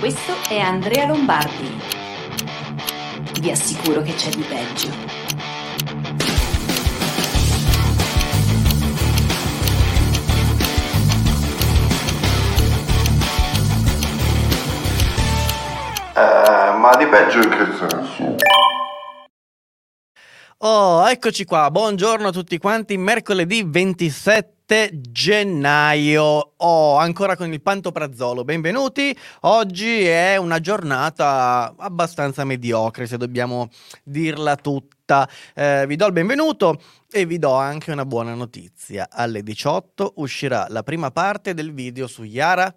Questo è Andrea Lombardi. Vi assicuro che c'è di peggio. Eh, ma di peggio in che senso? Oh, eccoci qua. Buongiorno a tutti quanti. Mercoledì 27 gennaio. Oh, ancora con il pantoprazzolo. Benvenuti. Oggi è una giornata abbastanza mediocre, se dobbiamo dirla tutta. Eh, vi do il benvenuto e vi do anche una buona notizia. Alle 18 uscirà la prima parte del video su Yara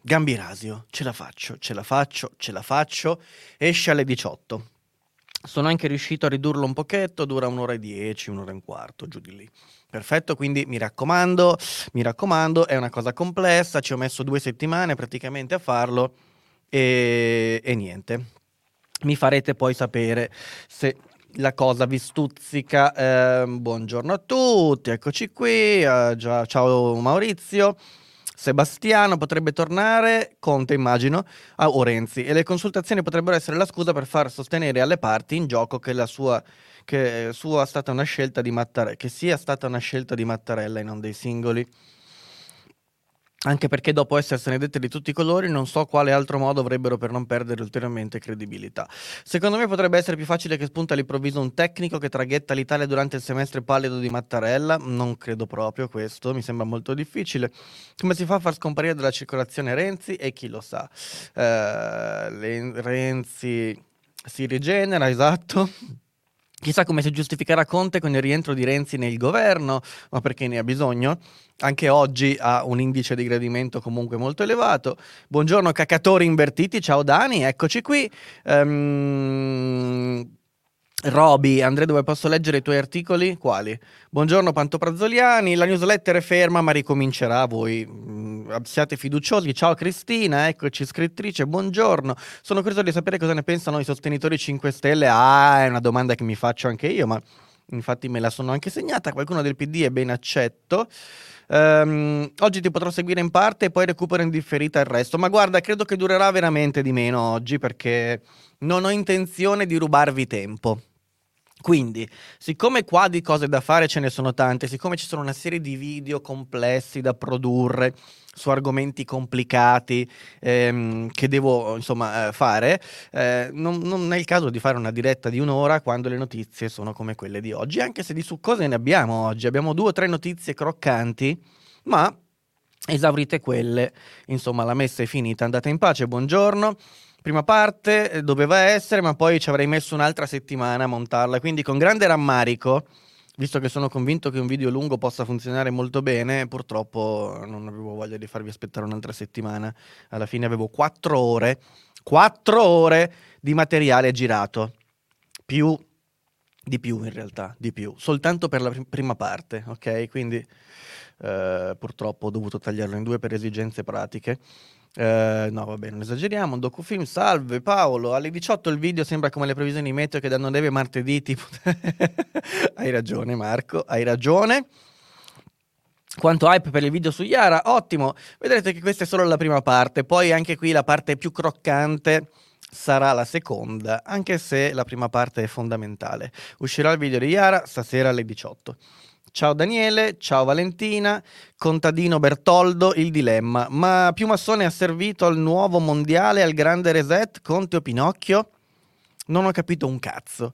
Gambirasio. Ce la faccio, ce la faccio, ce la faccio. Esce alle 18. Sono anche riuscito a ridurlo un pochetto, dura un'ora e dieci, un'ora e un quarto, giù di lì. Perfetto, quindi mi raccomando, mi raccomando, è una cosa complessa, ci ho messo due settimane praticamente a farlo e, e niente. Mi farete poi sapere se la cosa vi stuzzica. Eh, buongiorno a tutti, eccoci qui. Eh, già, ciao Maurizio. Sebastiano potrebbe tornare, Conte immagino, a o Renzi, e le consultazioni potrebbero essere la scusa per far sostenere alle parti in gioco che la sua, che sia stata una scelta di Mattarella e non dei singoli. Anche perché dopo essersene dette di tutti i colori non so quale altro modo avrebbero per non perdere ulteriormente credibilità. Secondo me potrebbe essere più facile che spunta all'improvviso un tecnico che traghetta l'Italia durante il semestre pallido di Mattarella, non credo proprio questo, mi sembra molto difficile. Come si fa a far scomparire dalla circolazione Renzi e chi lo sa? Uh, Renzi si rigenera, esatto. Chissà come si giustificherà Conte con il rientro di Renzi nel governo, ma perché ne ha bisogno? Anche oggi ha un indice di gradimento comunque molto elevato. Buongiorno cacatori invertiti, ciao Dani, eccoci qui. Um, Roby, Andrea, dove posso leggere i tuoi articoli? Quali? Buongiorno Pantoprazzoliani, la newsletter è ferma ma ricomincerà, voi mh, mm, siate fiduciosi. Ciao Cristina, eccoci scrittrice, buongiorno. Sono curioso di sapere cosa ne pensano i sostenitori 5 Stelle. Ah, è una domanda che mi faccio anche io, ma infatti me la sono anche segnata. Qualcuno del PD è ben accetto. Um, oggi ti potrò seguire in parte e poi recupero in differita il resto. Ma guarda, credo che durerà veramente di meno oggi perché non ho intenzione di rubarvi tempo. Quindi, siccome qua di cose da fare ce ne sono tante, siccome ci sono una serie di video complessi da produrre su argomenti complicati ehm, che devo insomma eh, fare, eh, non, non, è il caso di fare una diretta di un'ora quando le notizie sono come quelle di oggi, anche se di su cose ne abbiamo oggi. Abbiamo due o tre notizie croccanti, ma esaurite quelle. Insomma, la messa è finita, andate in pace, buongiorno prima parte eh, doveva essere, ma poi ci avrei messo un'altra settimana a montarla. Quindi con grande rammarico, visto che sono convinto che un video lungo possa funzionare molto bene, purtroppo non avevo voglia di farvi aspettare un'altra settimana. Alla fine avevo quattro ore, quattro ore di materiale girato. Più di più in realtà, di più, soltanto per la pr- prima parte, ok? Quindi eh, purtroppo ho dovuto tagliarlo in due per esigenze pratiche. Eh, no, vabbè, non esageriamo. Un docufilm, salve Paolo. Alle 18 il video sembra come le previsioni meteo che danno neve martedì. Tipo... hai ragione, Marco, hai ragione. Quanto hype per il video su Yara? Ottimo. Vedrete che questa è solo la prima parte. Poi anche qui la parte più croccante sarà la seconda, anche se la prima parte è fondamentale. Uscirà il video di Yara stasera alle 18. Ciao Daniele, ciao Valentina, contadino Bertoldo, il dilemma. Ma più massone ha servito al nuovo mondiale, al grande reset, Conte o Pinocchio? Non ho capito un cazzo.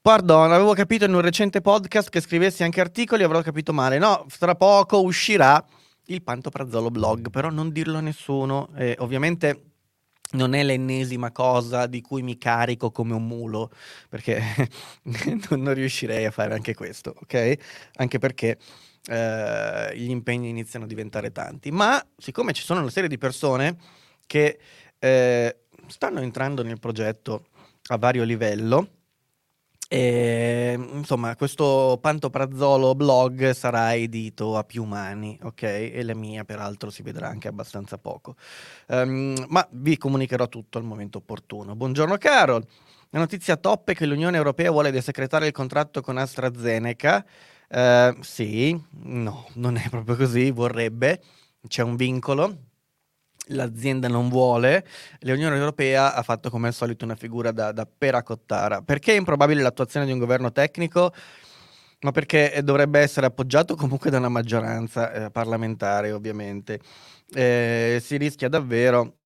Pardon, avevo capito in un recente podcast che scrivessi anche articoli, avrò capito male. No, tra poco uscirà il Pantoprazzolo blog, però non dirlo a nessuno. Eh, ovviamente non è l'ennesima cosa di cui mi carico come un mulo, perché non riuscirei a fare anche questo, ok? Anche perché eh, gli impegni iniziano a diventare tanti. Ma siccome ci sono una serie di persone che eh, stanno entrando nel progetto a vario livello, e, insomma, questo Pantoprazzolo blog sarà edito a più mani, ok? E la mia, peraltro, si vedrà anche abbastanza poco. Um, ma vi comunicherò tutto al momento opportuno. Buongiorno, Carol. La notizia top è che l'Unione Europea vuole desecretare il contratto con AstraZeneca. Uh, sì, no, non è proprio così, vorrebbe. C'è un vincolo l'azienda non vuole, l'Unione Europea ha fatto come al solito una figura da, da peracottara. Perché è improbabile l'attuazione di un governo tecnico? Ma perché dovrebbe essere appoggiato comunque da una maggioranza eh, parlamentare, ovviamente. Eh, si rischia davvero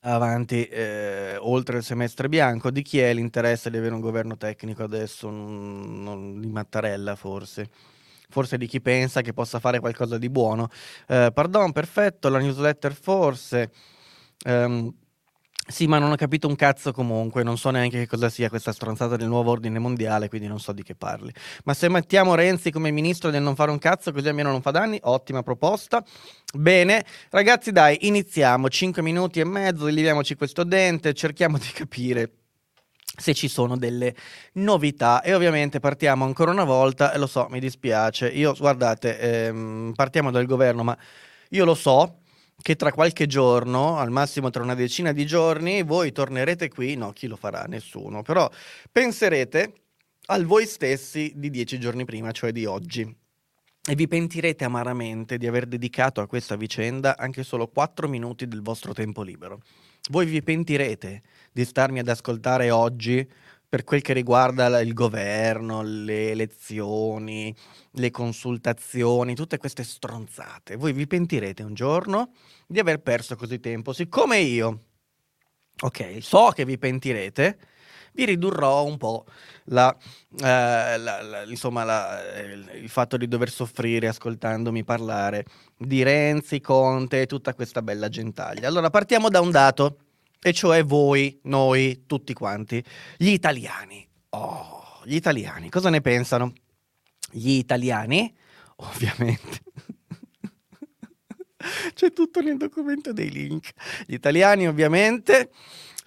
avanti eh, oltre il semestre bianco. Di chi è l'interesse di avere un governo tecnico adesso? Non, non, di Mattarella, forse forse di chi pensa che possa fare qualcosa di buono. Eh, pardon, perfetto, la newsletter forse. Um, sì, ma non ho capito un cazzo comunque, non so neanche che cosa sia questa stronzata del nuovo ordine mondiale, quindi non so di che parli. Ma se mettiamo Renzi come ministro del non fare un cazzo, così almeno non fa danni, ottima proposta. Bene, ragazzi dai, iniziamo, 5 minuti e mezzo, rileviamoci questo dente, cerchiamo di capire se ci sono delle novità. E ovviamente partiamo ancora una volta e lo so mi dispiace. Io guardate ehm, partiamo dal governo ma io lo so che tra qualche giorno al massimo tra una decina di giorni voi tornerete qui. No chi lo farà? Nessuno. Però penserete al voi stessi di dieci giorni prima cioè di oggi. E vi pentirete amaramente di aver dedicato a questa vicenda anche solo quattro minuti del vostro tempo libero voi vi pentirete di starmi ad ascoltare oggi per quel che riguarda il governo, le elezioni, le consultazioni, tutte queste stronzate. Voi vi pentirete un giorno di aver perso così tempo, siccome io, ok, so che vi pentirete, vi ridurrò un po' la, eh, la, la, insomma, il fatto di dover soffrire ascoltandomi parlare di Renzi, Conte e tutta questa bella gentaglia. Allora partiamo da un dato e cioè voi, noi, tutti quanti, gli italiani. Oh, gli italiani, cosa ne pensano? Gli italiani, ovviamente. C'è tutto nel documento dei link. Gli italiani, ovviamente,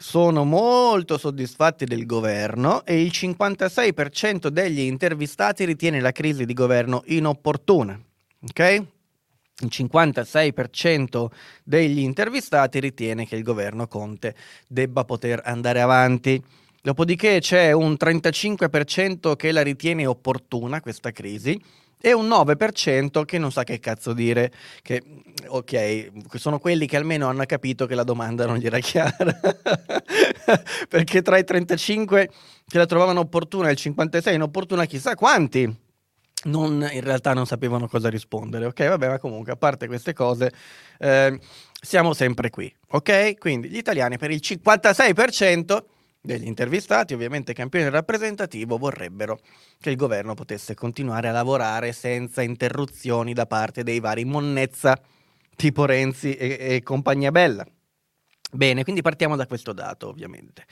sono molto soddisfatti del governo e il 56% degli intervistati ritiene la crisi di governo inopportuna. Ok? il 56% degli intervistati ritiene che il governo Conte debba poter andare avanti. Dopodiché c'è un 35% che la ritiene opportuna questa crisi e un 9% che non sa che cazzo dire, che ok, sono quelli che almeno hanno capito che la domanda non gli era chiara, perché tra i 35 che la trovavano opportuna e il 56 inopportuna chissà quanti non, in realtà non sapevano cosa rispondere. Ok, vabbè, ma comunque, a parte queste cose, eh, siamo sempre qui. Ok? Quindi gli italiani per il 56% degli intervistati, ovviamente campione rappresentativo, vorrebbero che il governo potesse continuare a lavorare senza interruzioni da parte dei vari monnezza tipo Renzi e, e compagnia bella. Bene, quindi partiamo da questo dato ovviamente.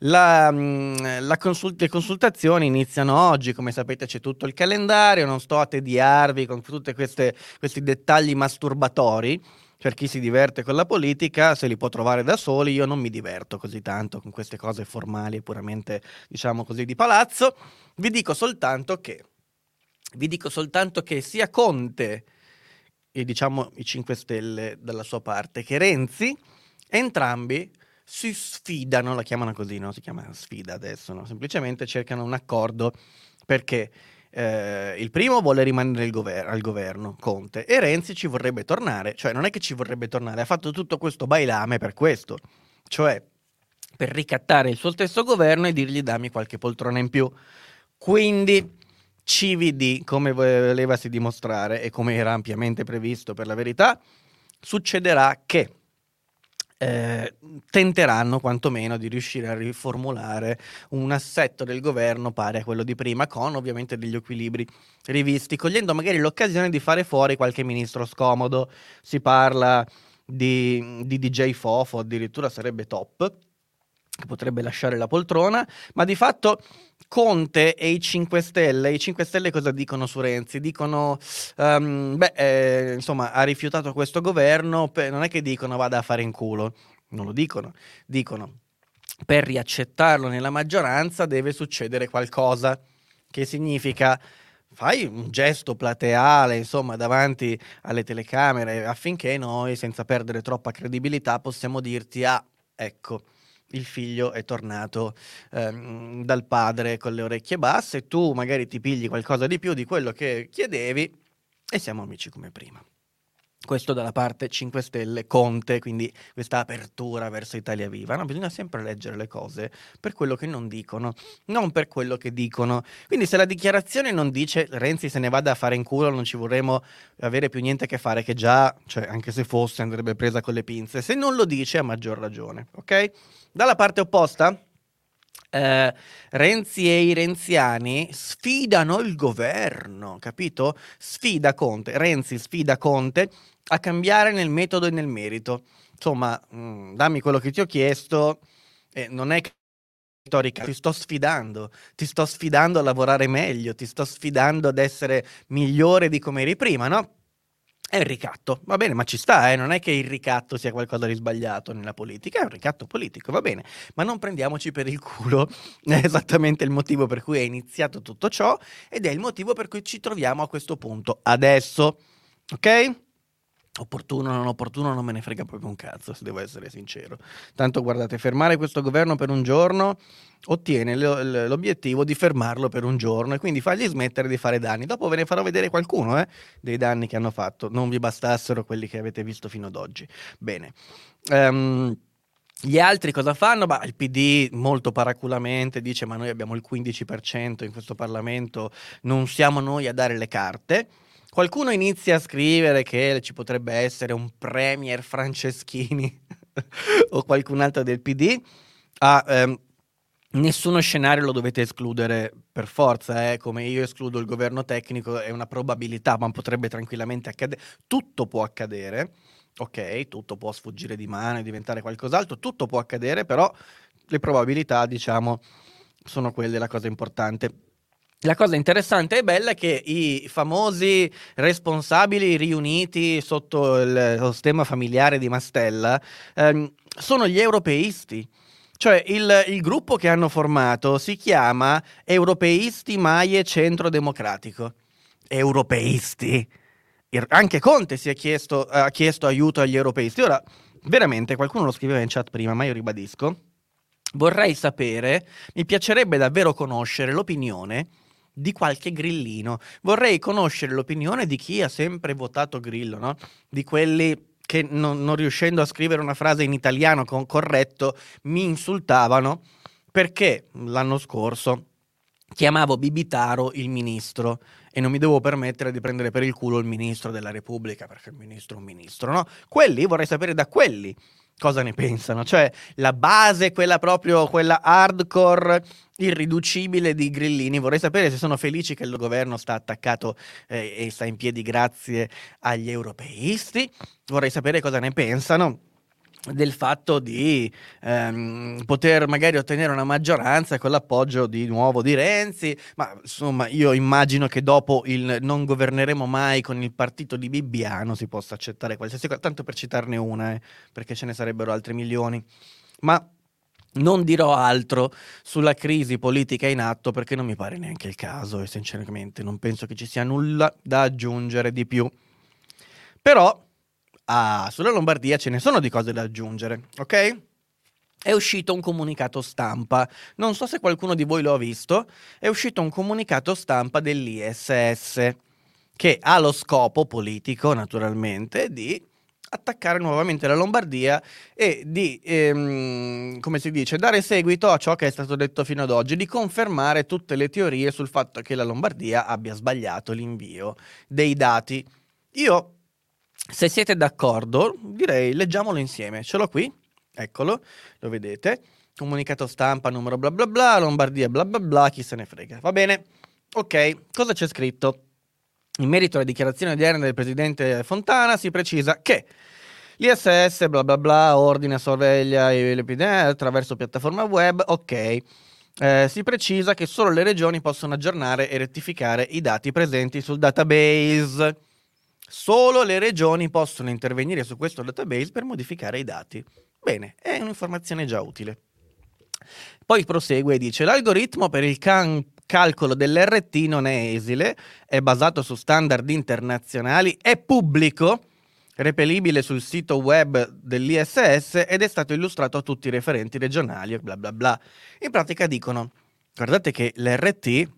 La, mm, la consult- le consultazioni iniziano oggi, come sapete c'è tutto il calendario, non sto a tediarvi con tutti questi dettagli masturbatori, per chi si diverte con la politica, se li può trovare da soli, io non mi diverto così tanto con queste cose formali e puramente, diciamo così, di palazzo. Vi dico soltanto che, vi dico soltanto che sia Conte e diciamo i 5 Stelle dalla sua parte, che Renzi Entrambi si sfidano, la chiamano così, no? Si chiama sfida adesso, no? Semplicemente cercano un accordo perché eh, il primo vuole rimanere gover- al governo, Conte, e Renzi ci vorrebbe tornare, cioè non è che ci vorrebbe tornare, ha fatto tutto questo bailame per questo, cioè per ricattare il suo stesso governo e dirgli dammi qualche poltrona in più. Quindi CVD, come volevasi dimostrare e come era ampiamente previsto per la verità, succederà che eh, tenteranno quantomeno di riuscire a riformulare un assetto del governo pari a quello di prima, con ovviamente degli equilibri rivisti, cogliendo magari l'occasione di fare fuori qualche ministro scomodo. Si parla di, di DJ Fofo, addirittura sarebbe top che potrebbe lasciare la poltrona, ma di fatto Conte e i 5 Stelle, i 5 Stelle cosa dicono su Renzi? Dicono, um, beh, eh, insomma, ha rifiutato questo governo, per, non è che dicono vada a fare in culo, non lo dicono, dicono per riaccettarlo nella maggioranza deve succedere qualcosa, che significa fai un gesto plateale, insomma, davanti alle telecamere affinché noi, senza perdere troppa credibilità, possiamo dirti, ah, ecco, il figlio è tornato ehm, dal padre con le orecchie basse, tu magari ti pigli qualcosa di più di quello che chiedevi e siamo amici come prima. Questo dalla parte 5 Stelle, Conte, quindi questa apertura verso Italia Viva. No, bisogna sempre leggere le cose per quello che non dicono, non per quello che dicono. Quindi se la dichiarazione non dice Renzi se ne vada a fare in culo, non ci vorremmo avere più niente a che fare, che già, cioè, anche se fosse, andrebbe presa con le pinze. Se non lo dice, a maggior ragione, ok? Dalla parte opposta, eh, Renzi e i renziani sfidano il governo, capito? Sfida Conte, Renzi sfida Conte a cambiare nel metodo e nel merito. Insomma, mh, mm, dammi quello che ti ho chiesto, eh, non è che ti sto sfidando, ti sto sfidando a lavorare meglio, ti sto sfidando ad essere migliore di come eri prima, no? È il ricatto, va bene, ma ci sta, eh? non è che il ricatto sia qualcosa di sbagliato nella politica, è un ricatto politico, va bene, ma non prendiamoci per il culo, è esattamente il motivo per cui è iniziato tutto ciò ed è il motivo per cui ci troviamo a questo punto adesso, ok? Opportuno o non opportuno non me ne frega proprio un cazzo, se devo essere sincero. Tanto guardate, fermare questo governo per un giorno ottiene l'obiettivo di fermarlo per un giorno e quindi fargli smettere di fare danni. Dopo ve ne farò vedere qualcuno eh, dei danni che hanno fatto, non vi bastassero quelli che avete visto fino ad oggi. Bene. Um, gli altri cosa fanno? Bah, il PD molto paraculamente dice ma noi abbiamo il 15% in questo Parlamento, non siamo noi a dare le carte. Qualcuno inizia a scrivere che ci potrebbe essere un premier Franceschini o qualcun altro del PD. Ah, ehm, nessuno scenario lo dovete escludere per forza, eh? come io escludo il governo tecnico, è una probabilità, ma potrebbe tranquillamente accadere. Tutto può accadere, ok, tutto può sfuggire di mano e diventare qualcos'altro, tutto può accadere, però le probabilità, diciamo, sono quelle la cosa importante. La cosa interessante e bella è che i famosi responsabili riuniti sotto il, lo stemma familiare di Mastella ehm, sono gli europeisti. Cioè il, il, gruppo che hanno formato si chiama Europeisti Maie Centro Democratico. Europeisti. Anche Conte si è chiesto, ha chiesto aiuto agli europeisti. Ora, veramente, qualcuno lo scriveva in chat prima, ma io ribadisco. Vorrei sapere, mi piacerebbe davvero conoscere l'opinione di qualche grillino. Vorrei conoscere l'opinione di chi ha sempre votato Grillo, no? Di quelli che non, non riuscendo a scrivere una frase in italiano con corretto mi insultavano perché l'anno scorso chiamavo Bibitaro il ministro e non mi devo permettere di prendere per il culo il ministro della Repubblica perché il ministro è un ministro, no? Quelli vorrei sapere da quelli cosa ne pensano, cioè la base, quella proprio, quella hardcore, irriducibile di Grillini. Vorrei sapere se sono felici che il governo sta attaccato eh, e sta in piedi grazie agli europeisti. Vorrei sapere cosa ne pensano del fatto di ehm, poter magari ottenere una maggioranza con l'appoggio di nuovo di Renzi, ma insomma io immagino che dopo il non governeremo mai con il partito di Bibbiano si possa accettare qualsiasi cosa, tanto per citarne una, eh, perché ce ne sarebbero altri milioni. Ma non dirò altro sulla crisi politica in atto perché non mi pare neanche il caso e sinceramente non penso che ci sia nulla da aggiungere di più. Però Ah, sulla Lombardia ce ne sono di cose da aggiungere, ok? È uscito un comunicato stampa, non so se qualcuno di voi lo ha visto, è uscito un comunicato stampa dell'ISS che ha lo scopo politico, naturalmente, di attaccare nuovamente la Lombardia e di, ehm, come si dice, dare seguito a ciò che è stato detto fino ad oggi, di confermare tutte le teorie sul fatto che la Lombardia abbia sbagliato l'invio dei dati. Io se siete d'accordo, direi leggiamolo insieme. Ce l'ho qui, eccolo, lo vedete. Comunicato stampa, numero bla bla bla, Lombardia bla bla bla, chi se ne frega. Va bene? Ok, cosa c'è scritto? In merito alla dichiarazione odierna del presidente Fontana si precisa che l'ISS bla bla bla ordina sorveglia l'epidemia attraverso piattaforma web, ok. Eh, si precisa che solo le regioni possono aggiornare e rettificare i dati presenti sul database. Solo le regioni possono intervenire su questo database per modificare i dati. Bene, è un'informazione già utile. Poi prosegue e dice: L'algoritmo per il can- calcolo dell'RT non è esile, è basato su standard internazionali, è pubblico, repelibile sul sito web dell'ISS ed è stato illustrato a tutti i referenti regionali, bla bla bla. In pratica dicono: guardate che l'RT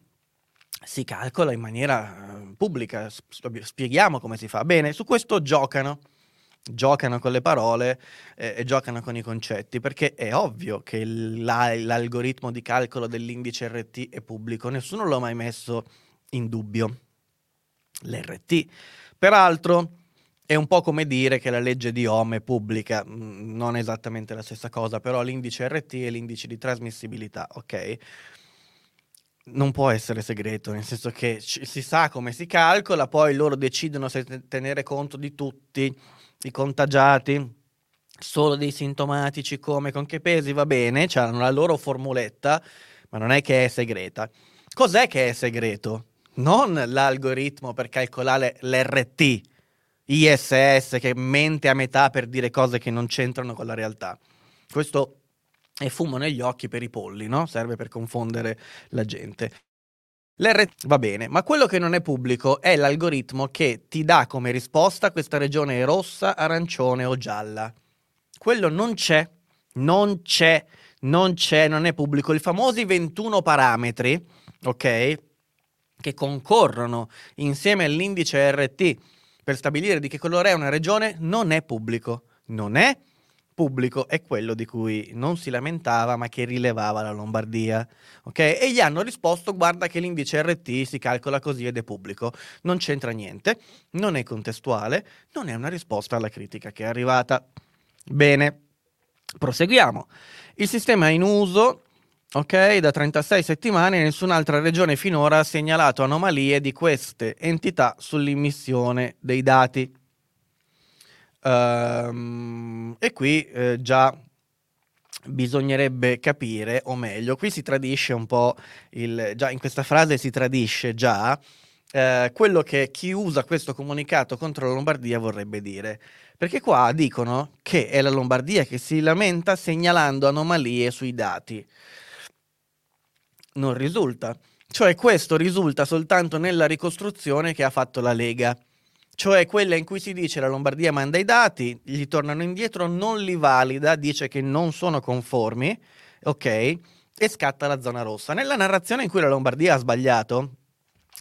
si calcola in maniera eh, pubblica, spieghiamo come si fa. Bene, su questo giocano, giocano con le parole eh, e giocano con i concetti, perché è ovvio che la, l'algoritmo di calcolo dell'indice RT è pubblico, nessuno l'ha mai messo in dubbio. L'RT. Peraltro è un po' come dire che la legge di Ohm è pubblica, mm, non è esattamente la stessa cosa, però l'indice RT è l'indice di trasmissibilità, ok? Non può essere segreto, nel senso che ci, si sa come si calcola, poi loro decidono se tenere conto di tutti i contagiati, solo dei sintomatici, come, con che pesi, va bene, hanno la loro formuletta, ma non è che è segreta. Cos'è che è segreto? Non l'algoritmo per calcolare l'RT, ISS, che mente a metà per dire cose che non c'entrano con la realtà. Questo e fumo negli occhi per i polli, no? Serve per confondere la gente. L'RT va bene, ma quello che non è pubblico è l'algoritmo che ti dà come risposta questa regione rossa, arancione o gialla. Quello non c'è, non c'è, non c'è, non è pubblico. I famosi 21 parametri, ok, che concorrono insieme all'indice RT per stabilire di che colore è una regione, non è pubblico. Non è pubblico pubblico è quello di cui non si lamentava ma che rilevava la Lombardia. Okay? E gli hanno risposto guarda che l'indice RT si calcola così ed è pubblico. Non c'entra niente, non è contestuale, non è una risposta alla critica che è arrivata. Bene, proseguiamo. Il sistema è in uso ok, da 36 settimane nessun'altra regione finora ha segnalato anomalie di queste entità sull'immissione dei dati. Um, e qui eh, già bisognerebbe capire, o meglio, qui si tradisce un po' il, già in questa frase si tradisce già eh, quello che chi usa questo comunicato contro la Lombardia vorrebbe dire. Perché qua dicono che è la Lombardia che si lamenta segnalando anomalie sui dati. Non risulta. Cioè questo risulta soltanto nella ricostruzione che ha fatto la Lega cioè quella in cui si dice la Lombardia manda i dati, gli tornano indietro, non li valida, dice che non sono conformi, ok, e scatta la zona rossa. Nella narrazione in cui la Lombardia ha sbagliato,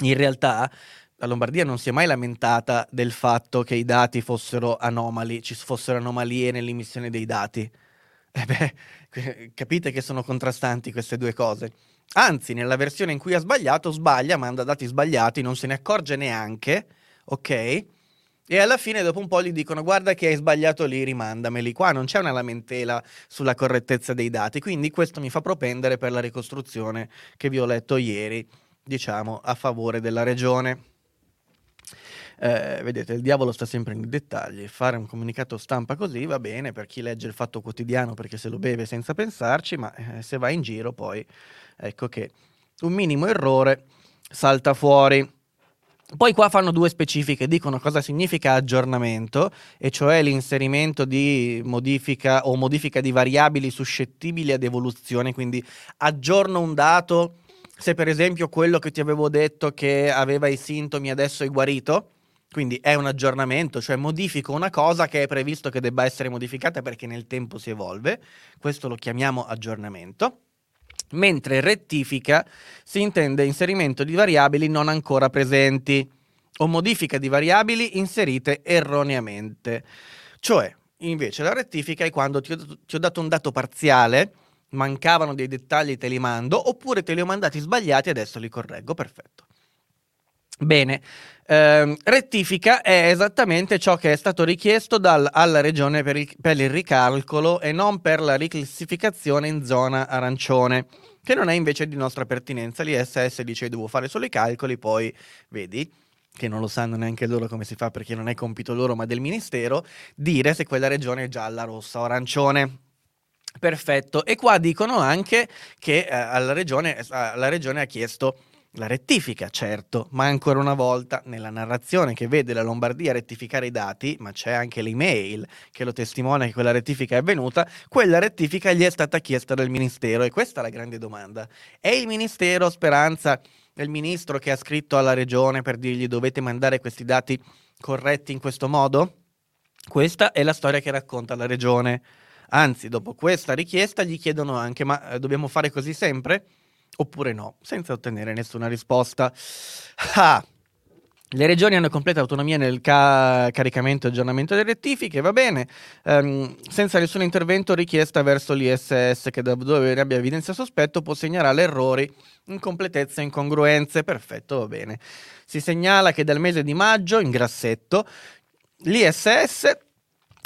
in realtà la Lombardia non si è mai lamentata del fatto che i dati fossero anomali, ci fossero anomalie nell'emissione dei dati. Eh beh, capite che sono contrastanti queste due cose. Anzi, nella versione in cui ha sbagliato, sbaglia, manda dati sbagliati, non se ne accorge neanche ok? E alla fine, dopo un po', gli dicono: Guarda che hai sbagliato lì, rimandameli. Qua non c'è una lamentela sulla correttezza dei dati. Quindi, questo mi fa propendere per la ricostruzione che vi ho letto ieri, diciamo, a favore della regione. Eh, vedete, il diavolo sta sempre nei dettagli. Fare un comunicato stampa così va bene per chi legge il fatto quotidiano perché se lo beve senza pensarci, ma eh, se va in giro, poi ecco che un minimo errore salta fuori. Poi qua fanno due specifiche, dicono cosa significa aggiornamento, e cioè l'inserimento di modifica o modifica di variabili suscettibili ad evoluzione, quindi aggiorno un dato, se per esempio quello che ti avevo detto che aveva i sintomi adesso è guarito, quindi è un aggiornamento, cioè modifico una cosa che è previsto che debba essere modificata perché nel tempo si evolve, questo lo chiamiamo aggiornamento mentre rettifica si intende inserimento di variabili non ancora presenti o modifica di variabili inserite erroneamente. Cioè, invece, la rettifica è quando ti ho, ti ho dato un dato parziale, mancavano dei dettagli te li mando, oppure te li ho mandati sbagliati e adesso li correggo, perfetto. Bene, eh, rettifica è esattamente ciò che è stato richiesto dal, alla regione per il, per il ricalcolo e non per la riclassificazione in zona arancione, che non è invece di nostra pertinenza. L'ISS dice devo fare solo i calcoli, poi vedi che non lo sanno neanche loro come si fa perché non è compito loro ma del ministero, dire se quella regione è gialla, rossa o arancione. Perfetto, e qua dicono anche che eh, alla regione, eh, la regione ha chiesto la rettifica, certo, ma ancora una volta nella narrazione che vede la Lombardia rettificare i dati, ma c'è anche l'email che lo testimonia che quella rettifica è avvenuta, quella rettifica gli è stata chiesta dal Ministero e questa è la grande domanda. È il Ministero Speranza, il Ministro che ha scritto alla Regione per dirgli dovete mandare questi dati corretti in questo modo? Questa è la storia che racconta la Regione. Anzi, dopo questa richiesta gli chiedono anche ma eh, dobbiamo fare così sempre? Oppure no, senza ottenere nessuna risposta. Ah. Le regioni hanno completa autonomia nel ca- caricamento e aggiornamento delle rettifiche, va bene, um, senza nessun intervento richiesta verso l'ISS che dove ne abbia evidenza sospetto può segnalare errori, incompletezze e incongruenze, perfetto, va bene. Si segnala che dal mese di maggio, in grassetto, l'ISS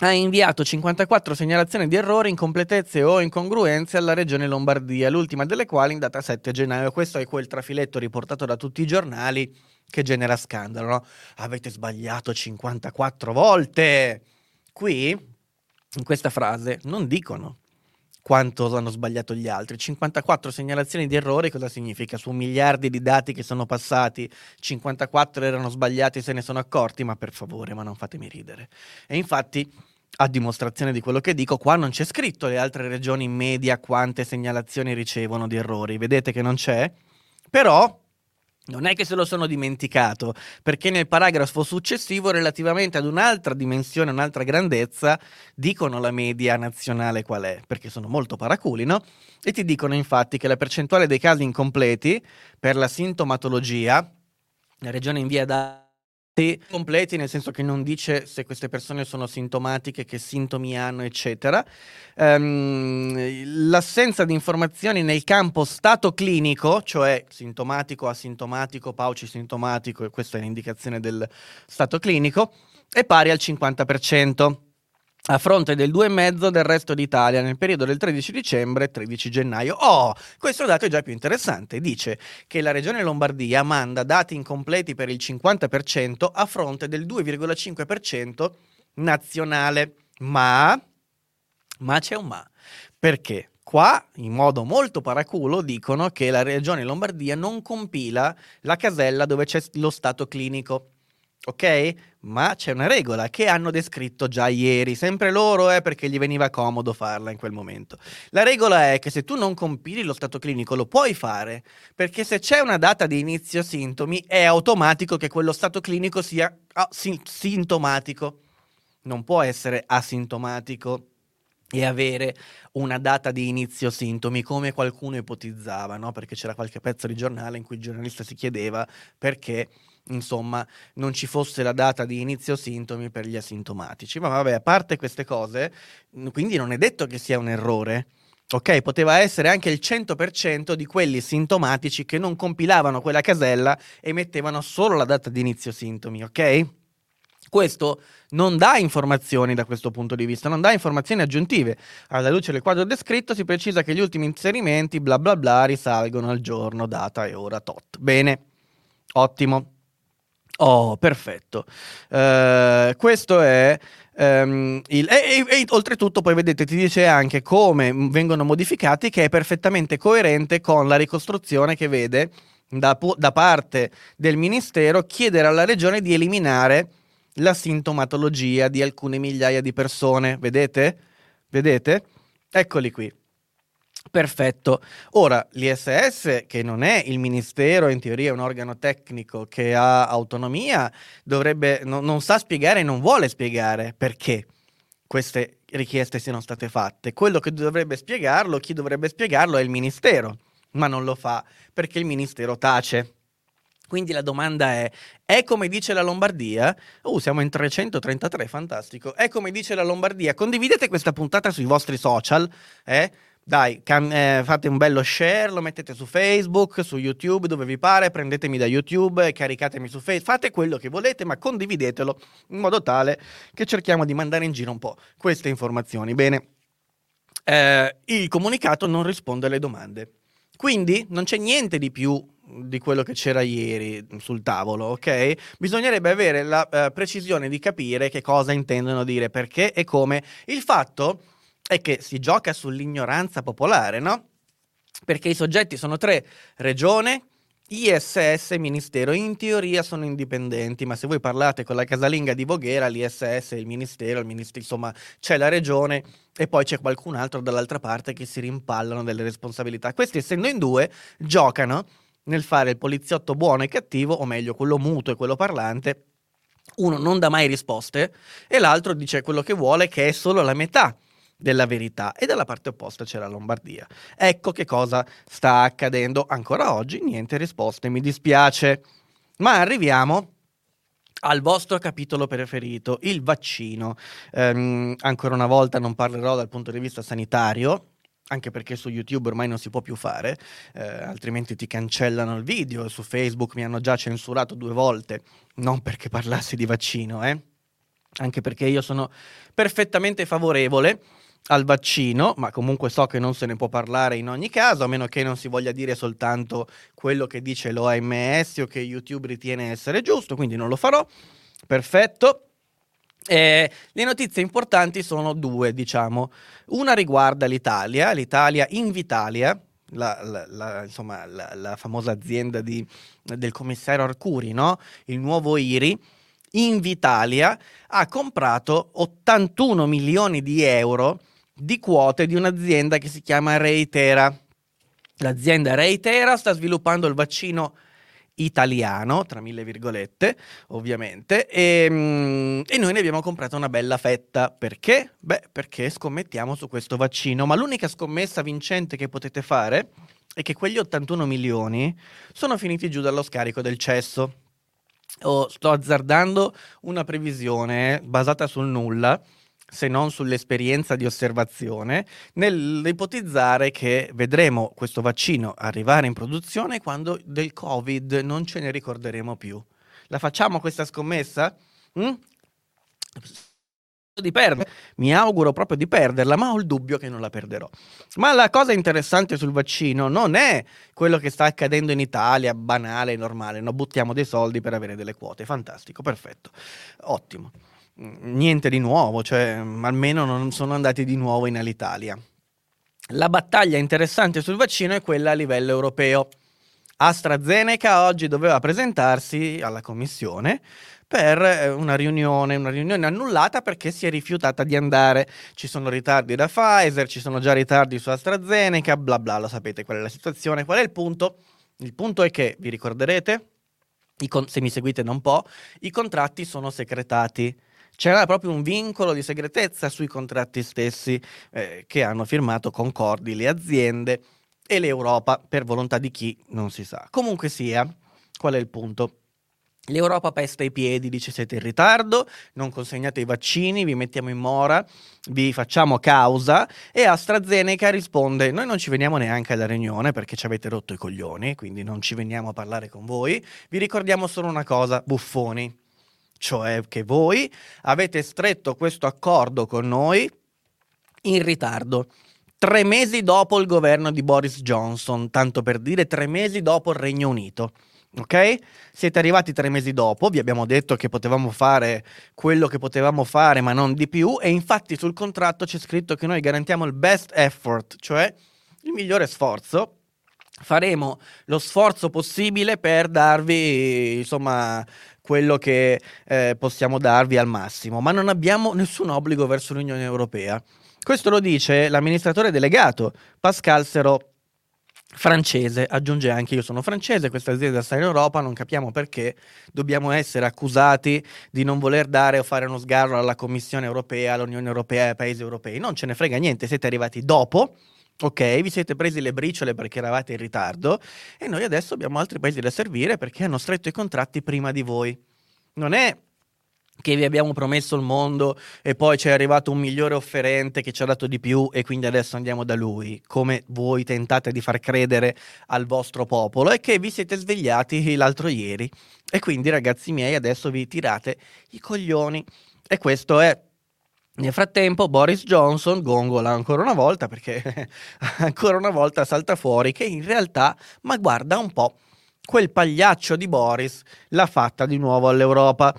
ha inviato 54 segnalazioni di errori, incompletezze o incongruenze alla regione Lombardia, l'ultima delle quali in data 7 gennaio. Questo è quel trafiletto riportato da tutti i giornali che genera scandalo. No? Avete sbagliato 54 volte. Qui, in questa frase, non dicono quanto hanno sbagliato gli altri. 54 segnalazioni di errori cosa significa? Su miliardi di dati che sono passati, 54 erano sbagliati, se ne sono accorti, ma per favore, ma non fatemi ridere. E infatti, a dimostrazione di quello che dico, qua non c'è scritto le altre regioni in media quante segnalazioni ricevono di errori. Vedete che non c'è? Però non è che se lo sono dimenticato, perché nel paragrafo successivo, relativamente ad un'altra dimensione, un'altra grandezza, dicono la media nazionale qual è, perché sono molto paraculi, no? E ti dicono infatti che la percentuale dei casi incompleti per la sintomatologia, la regione invia da completi, nel senso che non dice se queste persone sono sintomatiche, che sintomi hanno, eccetera. Um, l'assenza di informazioni nel campo stato clinico, cioè sintomatico, asintomatico, pauci sintomatico, e questa è l'indicazione del stato clinico, è pari al 50% a fronte del 2,5 del resto d'Italia nel periodo del 13 dicembre e 13 gennaio. Oh, questo dato è già più interessante. Dice che la regione Lombardia manda dati incompleti per il 50% a fronte del 2,5% nazionale. Ma, ma c'è un ma. Perché? Qua, in modo molto paraculo, dicono che la regione Lombardia non compila la casella dove c'è lo stato clinico ok? Ma c'è una regola che hanno descritto già ieri, sempre loro, eh, perché gli veniva comodo farla in quel momento. La regola è che se tu non compili lo stato clinico lo puoi fare, perché se c'è una data di inizio sintomi è automatico che quello stato clinico sia ah, sin- sintomatico. Non può essere asintomatico e avere una data di inizio sintomi come qualcuno ipotizzava, no? perché c'era qualche pezzo di giornale in cui il giornalista si chiedeva perché insomma, non ci fosse la data di inizio sintomi per gli asintomatici. Ma vabbè, a parte queste cose, quindi non è detto che sia un errore. Ok, poteva essere anche il 100% di quelli sintomatici che non compilavano quella casella e mettevano solo la data di inizio sintomi, ok? Questo non dà informazioni da questo punto di vista, non dà informazioni aggiuntive. Alla luce del quadro descritto si precisa che gli ultimi inserimenti bla bla bla risalgono al giorno, data e ora tot. Bene, ottimo. Oh, perfetto. Uh, questo è um, il... E, e, e, oltretutto poi vedete ti dice anche come vengono modificati che è perfettamente coerente con la ricostruzione che vede da, da parte del Ministero chiedere alla Regione di eliminare la sintomatologia di alcune migliaia di persone. Vedete? Vedete? Eccoli qui. Perfetto. Ora, l'ISS, che non è il ministero, in teoria è un organo tecnico che ha autonomia, dovrebbe, no, non sa spiegare e non vuole spiegare perché queste richieste siano state fatte. Quello che dovrebbe spiegarlo, chi dovrebbe spiegarlo è il ministero, ma non lo fa perché il ministero tace. Quindi la domanda è, è come dice la Lombardia? Uh, siamo in 333, fantastico. È come dice la Lombardia? Condividete questa puntata sui vostri social, eh? Dai, cam- eh, fate un bello share, lo mettete su Facebook, su YouTube, dove vi pare, prendetemi da YouTube caricatemi su Facebook, fate quello che volete, ma condividetelo in modo tale che cerchiamo di mandare in giro un po' queste informazioni. Bene, eh, il comunicato non risponde alle domande. Quindi non c'è niente di più di quello che c'era ieri sul tavolo, ok? Bisognerebbe avere la uh, precisione di capire che cosa intendono dire, perché e come. Il fatto è che si gioca sull'ignoranza popolare, no? Perché i soggetti sono tre, regione, ISS e Ministero in teoria sono indipendenti, ma se voi parlate con la casalinga di Voghera, l'ISS, il Ministero, il Ministero, insomma, c'è la regione e poi c'è qualcun altro dall'altra parte che si rimpallano delle responsabilità. Questi, essendo in due, giocano nel fare il poliziotto buono e cattivo, o meglio, quello muto e quello parlante. Uno non dà mai risposte e l'altro dice quello che vuole, che è solo la metà della verità e dalla parte opposta c'è la Lombardia. Ecco che cosa sta accadendo ancora oggi, niente risposte, mi dispiace. Ma arriviamo al vostro capitolo preferito, il vaccino. Um, ancora una volta non parlerò dal punto di vista sanitario, anche perché su YouTube ormai non si può più fare, eh, altrimenti ti cancellano il video, su Facebook mi hanno già censurato due volte, non perché parlassi di vaccino, eh? anche perché io sono perfettamente favorevole al vaccino, ma comunque so che non se ne può parlare in ogni caso, a meno che non si voglia dire soltanto quello che dice l'OMS o che YouTube ritiene essere giusto, quindi non lo farò. Perfetto. Eh, le notizie importanti sono due, diciamo. Una riguarda l'Italia, l'Italia Invitalia, la, la, la, insomma, la, famosa azienda di, del commissario Arcuri, no? il nuovo IRI, Invitalia ha comprato 81 milioni di euro di quote di un'azienda che si chiama Reitera. L'azienda Reitera sta sviluppando il vaccino italiano, tra mille virgolette, ovviamente, e, mm, e, noi ne abbiamo comprato una bella fetta. Perché? Beh, perché scommettiamo su questo vaccino, ma l'unica scommessa vincente che potete fare è che quegli 81 milioni sono finiti giù dallo scarico del cesso. Oh, sto azzardando una previsione basata sul nulla, se non sull'esperienza di osservazione, nell'ipotizzare che vedremo questo vaccino arrivare in produzione quando del Covid non ce ne ricorderemo più. La facciamo questa scommessa? Mm? di perdere. Mi auguro proprio di perderla, ma ho il dubbio che non la perderò. Ma la cosa interessante sul vaccino non è quello che sta accadendo in Italia, banale, normale, no? buttiamo dei soldi per avere delle quote. Fantastico, perfetto, ottimo niente di nuovo, cioè almeno non sono andati di nuovo in Alitalia. La battaglia interessante sul vaccino è quella a livello europeo. AstraZeneca oggi doveva presentarsi alla commissione per eh, una riunione, una riunione annullata perché si è rifiutata di andare. Ci sono ritardi da Pfizer, ci sono già ritardi su AstraZeneca, bla bla, lo sapete qual è la situazione, qual è il punto? Il punto è che, vi ricorderete, con- se mi seguite da un po', i contratti sono secretati c'era proprio un vincolo di segretezza sui contratti stessi eh, che hanno firmato concordi le aziende e l'Europa per volontà di chi non si sa. Comunque sia, qual è il punto? L'Europa pesta i piedi, dice siete in ritardo, non consegnate i vaccini, vi mettiamo in mora, vi facciamo causa e AstraZeneca risponde noi non ci veniamo neanche alla riunione perché ci avete rotto i coglioni, quindi non ci veniamo a parlare con voi, vi ricordiamo solo una cosa, buffoni cioè che voi avete stretto questo accordo con noi in ritardo. Tre mesi dopo il governo di Boris Johnson, tanto per dire tre mesi dopo il Regno Unito. Ok? Siete arrivati tre mesi dopo, vi abbiamo detto che potevamo fare quello che potevamo fare, ma non di più, e infatti sul contratto c'è scritto che noi garantiamo il best effort, cioè il migliore sforzo. Faremo lo sforzo possibile per darvi, insomma, quello che eh, possiamo darvi al massimo, ma non abbiamo nessun obbligo verso l'Unione Europea. Questo lo dice l'amministratore delegato Pascal Serot francese, aggiunge anche io sono francese, questa azienda sta in Europa, non capiamo perché dobbiamo essere accusati di non voler dare o fare uno sgarro alla Commissione europea, all'Unione europea e ai paesi europei. Non ce ne frega niente, siete arrivati dopo, ok, vi siete presi le briciole perché eravate in ritardo e noi adesso abbiamo altri paesi da servire perché hanno stretto i contratti prima di voi. Non è che vi abbiamo promesso il mondo e poi c'è arrivato un migliore offerente che ci ha dato di più e quindi adesso andiamo da lui, come voi tentate di far credere al vostro popolo, è che vi siete svegliati l'altro ieri e quindi ragazzi miei adesso vi tirate i coglioni e questo è nel frattempo Boris Johnson gongola ancora una volta perché ancora una volta salta fuori che in realtà, ma guarda un po', quel pagliaccio di Boris l'ha fatta di nuovo all'Europa.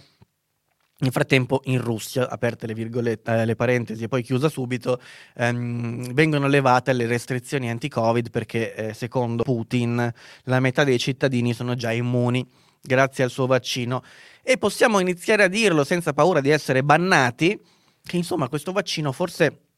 Nel frattempo in Russia, aperte le, eh, le parentesi e poi chiusa subito, ehm, vengono levate le restrizioni anti-Covid perché eh, secondo Putin la metà dei cittadini sono già immuni grazie al suo vaccino e possiamo iniziare a dirlo senza paura di essere bannati che insomma questo vaccino forse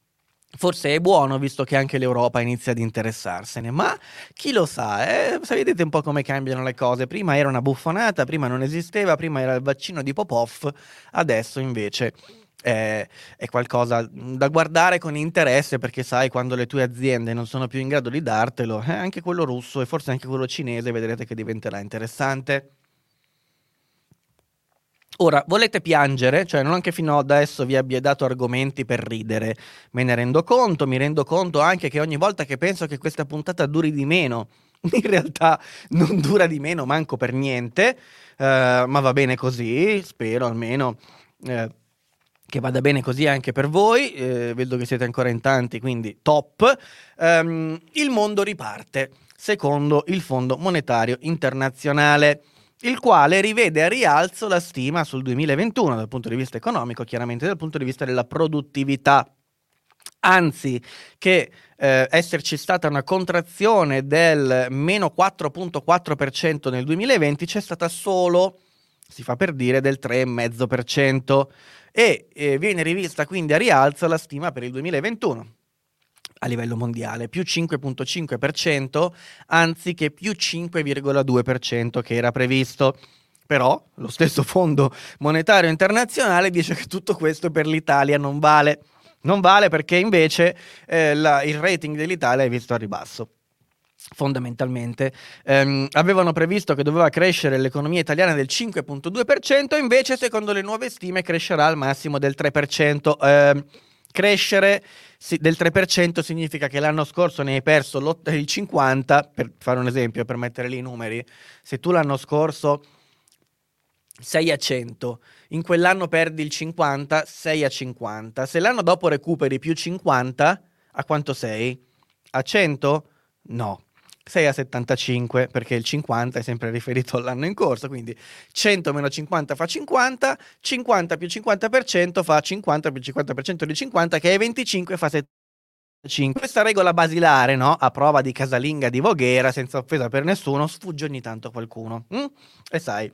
Forse è buono visto che anche l'Europa inizia ad interessarsene, ma chi lo sa, eh? Vedete un po' come cambiano le cose, prima era una buffonata, prima non esisteva, prima era il vaccino di Popov, adesso invece è, è, qualcosa da guardare con interesse perché sai quando le tue aziende non sono più in grado di dartelo, eh, anche quello russo e forse anche quello cinese vedrete che diventerà interessante. Ora, volete piangere? Cioè, non anche fino ad adesso vi abbia dato argomenti per ridere. Me ne rendo conto, mi rendo conto anche che ogni volta che penso che questa puntata duri di meno, in realtà non dura di meno, manco per niente, uh, ma va bene così, spero almeno. Uh, che vada bene così anche per voi, eh, vedo che siete ancora in tanti, quindi top. Um, il mondo riparte, secondo il Fondo Monetario Internazionale, il quale rivede a rialzo la stima sul 2021 dal punto di vista economico, chiaramente dal punto di vista della produttività. Anzi, che eh, esserci stata una contrazione del meno 4.4% nel 2020, c'è stata solo, si fa per dire, del 3,5% e eh, viene rivista quindi a rialzo la stima per il 2021 a livello mondiale, più 5.5% anziché più 5,2% che era previsto. Però lo stesso Fondo Monetario Internazionale dice che tutto questo per l'Italia non vale. Non vale perché invece eh, la, il rating dell'Italia è visto a ribasso fondamentalmente. Um, avevano previsto che doveva crescere l'economia italiana del 5.2%, invece secondo le nuove stime crescerà al massimo del 3%. Uh, crescere del 3% significa che l'anno scorso ne hai perso il 50%, per fare un esempio, per mettere lì i numeri, se tu l'anno scorso sei a 100, in quell'anno perdi il 50, sei a 50, se l'anno dopo recuperi più 50, a quanto sei? A 100? No, 6 a 75 perché il 50 è sempre riferito all'anno in corso, quindi 100 meno 50 fa 50, 50 più 50% fa 50 più 50% di 50 che è 25 fa 75. Questa regola basilare, no? a prova di casalinga di Voghera, senza offesa per nessuno, sfugge ogni tanto qualcuno. Mm? E sai,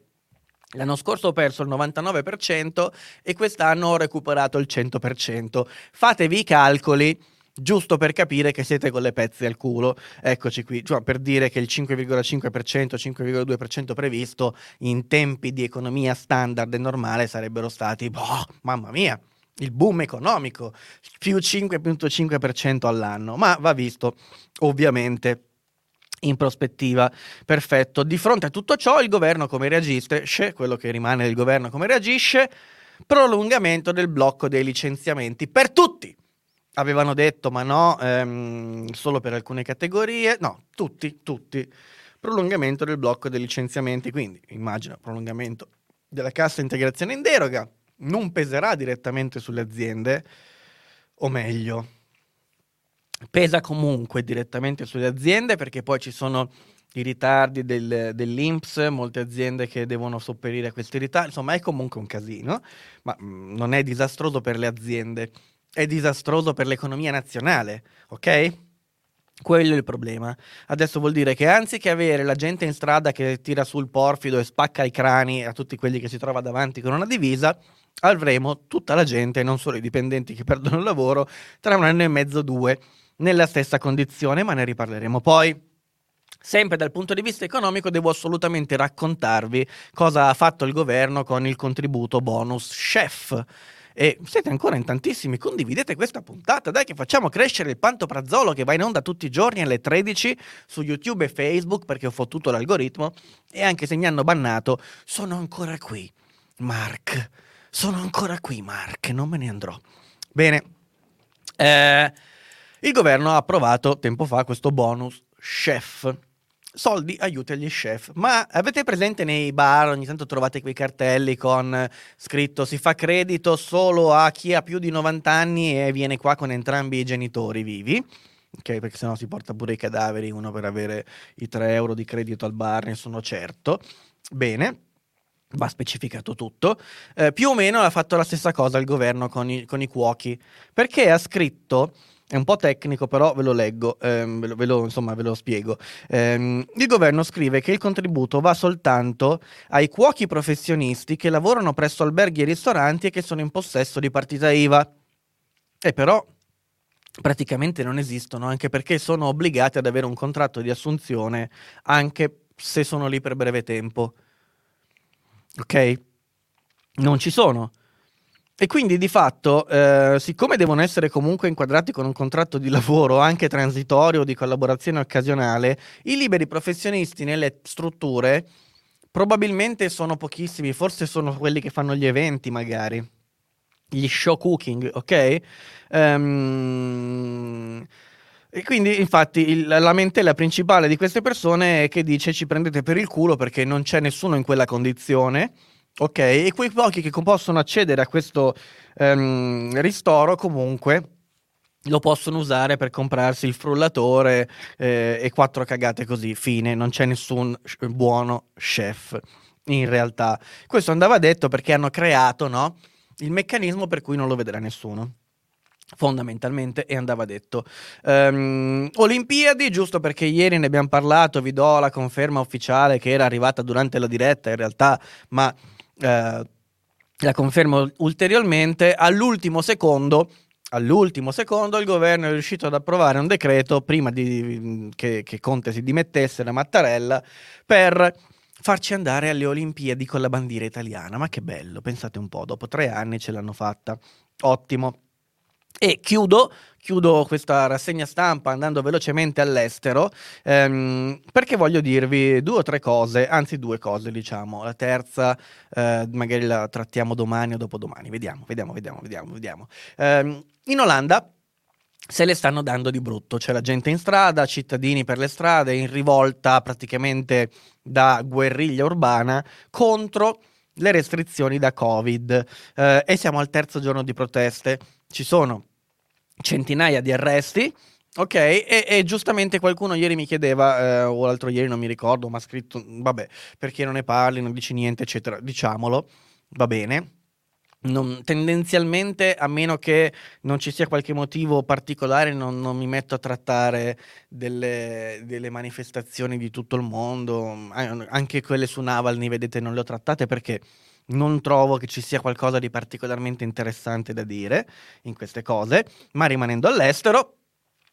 L'anno scorso ho perso il 99% e quest'anno ho recuperato il 100%. Fatevi i calcoli giusto per capire che siete con le pezze al culo. Eccoci qui, cioè, per dire che il 5,5%, 5,2% previsto in tempi di economia standard e normale sarebbero stati, boh, mamma mia, il boom economico, più 5,5% all'anno, ma va visto ovviamente in prospettiva. Perfetto. Di fronte a tutto ciò, il governo come reagisce? Quello che rimane del governo come reagisce? Prolungamento del blocco dei licenziamenti per tutti avevano detto ma no, ehm, solo per alcune categorie, no, tutti, tutti. Prolungamento del blocco dei licenziamenti, quindi immagino prolungamento della cassa integrazione in deroga, non peserà direttamente sulle aziende, o meglio, pesa comunque direttamente sulle aziende perché poi ci sono i ritardi del, dell'Inps, molte aziende che devono sopperire a questi ritardi, insomma è comunque un casino, ma mm, non è disastroso per le aziende è disastroso per l'economia nazionale, ok? Quello è il problema. Adesso vuol dire che anziché avere la gente in strada che tira sul porfido e spacca i crani a tutti quelli che si trova davanti con una divisa, avremo tutta la gente, non solo i dipendenti che perdono il lavoro, tra un anno e mezzo, due, nella stessa condizione, ma ne riparleremo poi. Sempre dal punto di vista economico devo assolutamente raccontarvi cosa ha fatto il governo con il contributo bonus chef e siete ancora in tantissimi, condividete questa puntata, dai che facciamo crescere il Pantoprazzolo che va in onda tutti i giorni alle 13 su YouTube e Facebook perché ho fottuto l'algoritmo. E anche se mi hanno bannato, sono ancora qui, Mark. Sono ancora qui, Mark, non me ne andrò. Bene, eh, il governo ha approvato tempo fa questo bonus chef soldi aiuti agli chef. Ma avete presente nei bar ogni tanto trovate quei cartelli con scritto si fa credito solo a chi ha più di 90 anni e viene qua con entrambi i genitori vivi? Ok, perché sennò si porta pure i cadaveri, uno per avere i 3 euro di credito al bar, ne sono certo. Bene. Va specificato tutto. Eh, più o meno ha fatto la stessa cosa il governo con i, con i cuochi, perché ha scritto è un po' tecnico, però ve lo leggo, ehm, ve, lo, ve, lo, insomma, ve lo spiego. Ehm, il governo scrive che il contributo va soltanto ai cuochi professionisti che lavorano presso alberghi e ristoranti e che sono in possesso di partita IVA. E però praticamente non esistono, anche perché sono obbligati ad avere un contratto di assunzione anche se sono lì per breve tempo. Ok? Non ci sono. E quindi di fatto, eh, siccome devono essere comunque inquadrati con un contratto di lavoro anche transitorio di collaborazione occasionale, i liberi professionisti nelle strutture probabilmente sono pochissimi, forse sono quelli che fanno gli eventi magari, gli show cooking, ok? Um, e quindi, infatti, il, la lamentela principale di queste persone è che dice ci prendete per il culo perché non c'è nessuno in quella condizione Ok, e quei pochi che possono accedere a questo um, ristoro comunque lo possono usare per comprarsi il frullatore eh, e quattro cagate così, fine, non c'è nessun buono chef in realtà. Questo andava detto perché hanno creato no, il meccanismo per cui non lo vedrà nessuno fondamentalmente e andava detto. Um, Olimpiadi, giusto perché ieri ne abbiamo parlato, vi do la conferma ufficiale che era arrivata durante la diretta in realtà, ma eh, la confermo ulteriormente, all'ultimo secondo all'ultimo secondo il governo è riuscito ad approvare un decreto prima di, che, che, Conte si dimettesse da Mattarella per farci andare alle Olimpiadi con la bandiera italiana. Ma che bello, pensate un po', dopo tre anni ce l'hanno fatta. Ottimo. E chiudo, chiudo questa rassegna stampa andando velocemente all'estero ehm, perché voglio dirvi due o tre cose, anzi due cose diciamo, la terza eh, magari la trattiamo domani o dopodomani, vediamo, vediamo, vediamo, vediamo, vediamo. Ehm, in Olanda se le stanno dando di brutto, c'è la gente in strada, cittadini per le strade, in rivolta praticamente da guerriglia urbana contro le restrizioni da Covid eh, e siamo al terzo giorno di proteste. Ci sono centinaia di arresti. Ok, e, e, giustamente qualcuno ieri mi chiedeva, eh, o l'altro ieri non mi ricordo, ma ha scritto, vabbè, perché non ne parli, non dici niente, eccetera. Diciamolo, va bene. Non, tendenzialmente, a meno che non ci sia qualche motivo particolare, non, non mi metto a trattare delle, delle, manifestazioni di tutto il mondo, anche quelle su Navalny, vedete, non le ho trattate perché non trovo che ci sia qualcosa di particolarmente interessante da dire in queste cose, ma rimanendo all'estero,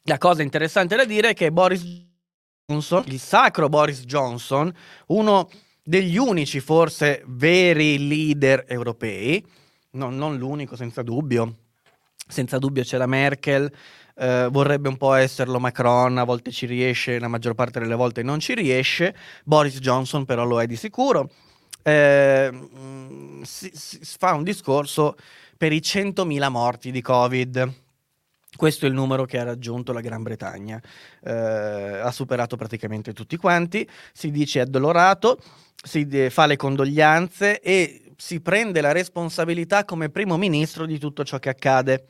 la cosa interessante da dire è che Boris Johnson, il sacro Boris Johnson, uno degli unici forse veri leader europei, no, non l'unico senza dubbio, senza dubbio c'è la Merkel, eh, vorrebbe un po' esserlo Macron, a volte ci riesce, la maggior parte delle volte non ci riesce, Boris Johnson però lo è di sicuro eh, si, si fa un discorso per i 100.000 morti di Covid. Questo è il numero che ha raggiunto la Gran Bretagna. Eh, ha superato praticamente tutti quanti. Si dice addolorato, si de- fa le condoglianze e si prende la responsabilità come primo ministro di tutto ciò che accade.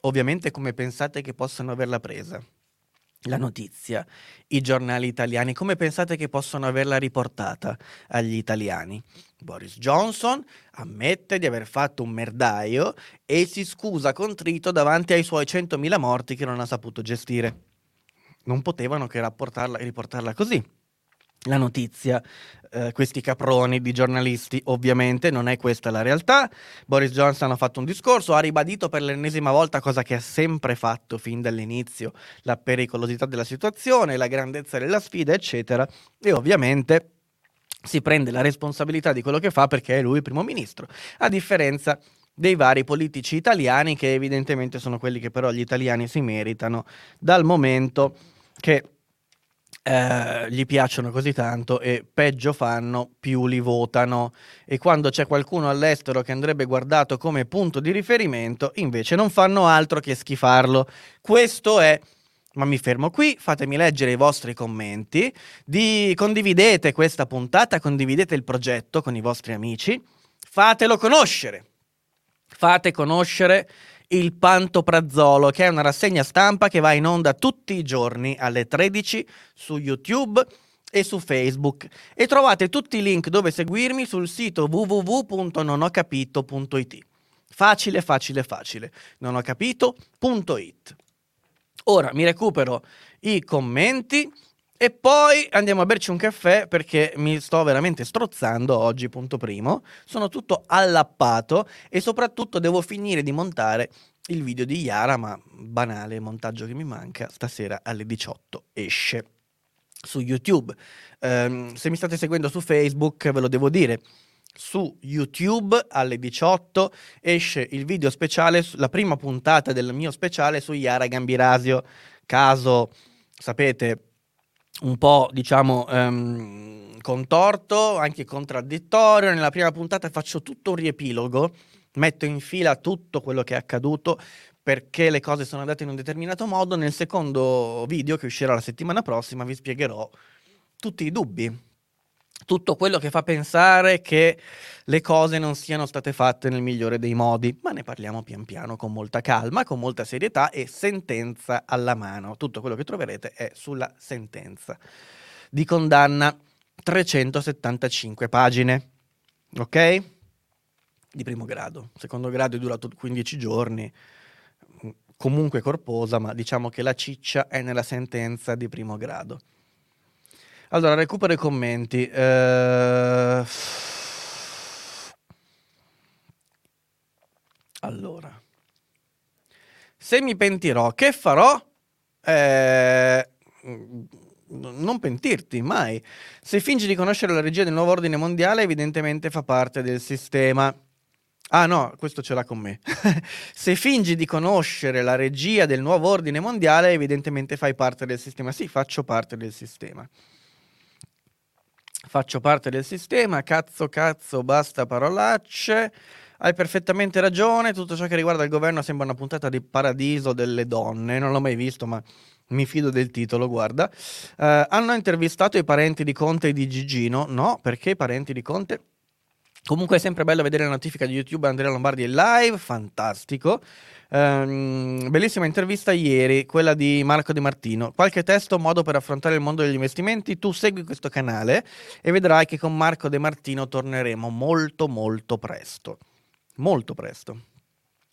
Ovviamente come pensate che possano averla presa? La notizia, i giornali italiani, come pensate che possono averla riportata agli italiani? Boris Johnson ammette di aver fatto un merdaio e si scusa contrito davanti ai suoi 100.000 morti che non ha saputo gestire. Non potevano che riportarla così la notizia, eh, questi caproni di giornalisti, ovviamente non è questa la realtà. Boris Johnson ha fatto un discorso, ha ribadito per l'ennesima volta cosa che ha sempre fatto fin dall'inizio, la pericolosità della situazione, la grandezza della sfida, eccetera, e ovviamente si prende la responsabilità di quello che fa perché è lui il primo ministro, a differenza dei vari politici italiani che evidentemente sono quelli che però gli italiani si meritano dal momento che eh, gli piacciono così tanto e peggio fanno, più li votano. E quando c'è qualcuno all'estero che andrebbe guardato come punto di riferimento, invece non fanno altro che schifarlo. Questo è. Ma mi fermo qui, fatemi leggere i vostri commenti, di... condividete questa puntata, condividete il progetto con i vostri amici, fatelo conoscere. Fate conoscere il Pantoprazzolo, che è una rassegna stampa che va in onda tutti i giorni alle 13 su YouTube e su Facebook e trovate tutti i link dove seguirmi sul sito www.nonhocapito.it. Facile, facile, facile. Non ho capito.it. Ora mi recupero i commenti e poi andiamo a berci un caffè perché mi sto veramente strozzando oggi, punto primo. Sono tutto allappato e soprattutto devo finire di montare il video di Yara, ma banale montaggio che mi manca, stasera alle 18 esce su YouTube. Um, se mi state seguendo su Facebook ve lo devo dire, su YouTube alle 18 esce il video speciale, la prima puntata del mio speciale su Yara Gambirasio, caso, sapete, un po' diciamo um, contorto, anche contraddittorio. Nella prima puntata faccio tutto un riepilogo, metto in fila tutto quello che è accaduto perché le cose sono andate in un determinato modo. Nel secondo video che uscirà la settimana prossima vi spiegherò tutti i dubbi tutto quello che fa pensare che le cose non siano state fatte nel migliore dei modi, ma ne parliamo pian piano con molta calma, con molta serietà e sentenza alla mano. Tutto quello che troverete è sulla sentenza di condanna 375 pagine. Ok? Di primo grado. Secondo grado è durato 15 giorni, comunque corposa, ma diciamo che la ciccia è nella sentenza di primo grado. Allora, recupero i commenti. Eh... Allora. Se mi pentirò, che farò? Eh... Non pentirti, mai. Se fingi di conoscere la regia del nuovo ordine mondiale, evidentemente fa parte del sistema. Ah no, questo ce l'ha con me. Se fingi di conoscere la regia del nuovo ordine mondiale, evidentemente fai parte del sistema. Sì, faccio parte del sistema faccio parte del sistema, cazzo, cazzo, basta parolacce. Hai perfettamente ragione, tutto ciò che riguarda il governo sembra una puntata di paradiso delle donne, non l'ho mai visto, ma mi fido del titolo, guarda. Uh, hanno intervistato i parenti di Conte e di Gigino? No, perché i parenti di Conte? Comunque è sempre bello vedere la notifica di YouTube Andrea Lombardi è live, fantastico. Um, bellissima intervista ieri, quella di Marco De Martino. Qualche testo, modo per affrontare il mondo degli investimenti? Tu segui questo canale e vedrai che con Marco De Martino torneremo molto molto presto. Molto presto.